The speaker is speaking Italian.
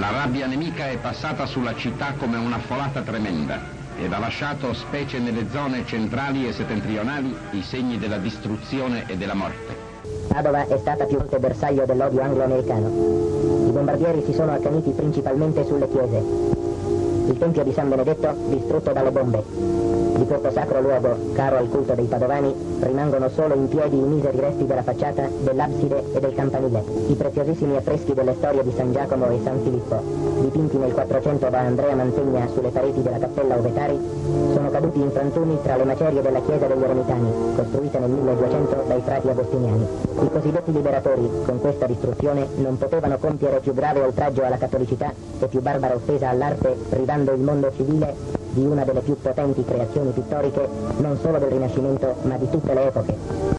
La rabbia nemica è passata sulla città come una folata tremenda ed ha lasciato, specie nelle zone centrali e settentrionali, i segni della distruzione e della morte. Padova è stata più volte bersaglio dell'odio anglo-americano. I bombardieri si sono accaniti principalmente sulle chiese. Il tempio di San Benedetto distrutto dalle bombe. Di questo sacro luogo, caro al culto dei padovani, rimangono solo in piedi i miseri resti della facciata, dell'abside e del campanile. I preziosissimi affreschi delle storie di San Giacomo e San Filippo, dipinti nel 400 da Andrea Mantegna sulle pareti della cappella Ovetari, sono caduti in frantumi tra le macerie della chiesa degli Eremitani, costruita nel 1200 dai frati agostiniani. I cosiddetti liberatori, con questa distruzione, non potevano compiere più grave oltraggio alla cattolicità e più barbara offesa all'arte, privando il mondo civile di una delle più potenti creazioni pittoriche non solo del Rinascimento ma di tutte le epoche.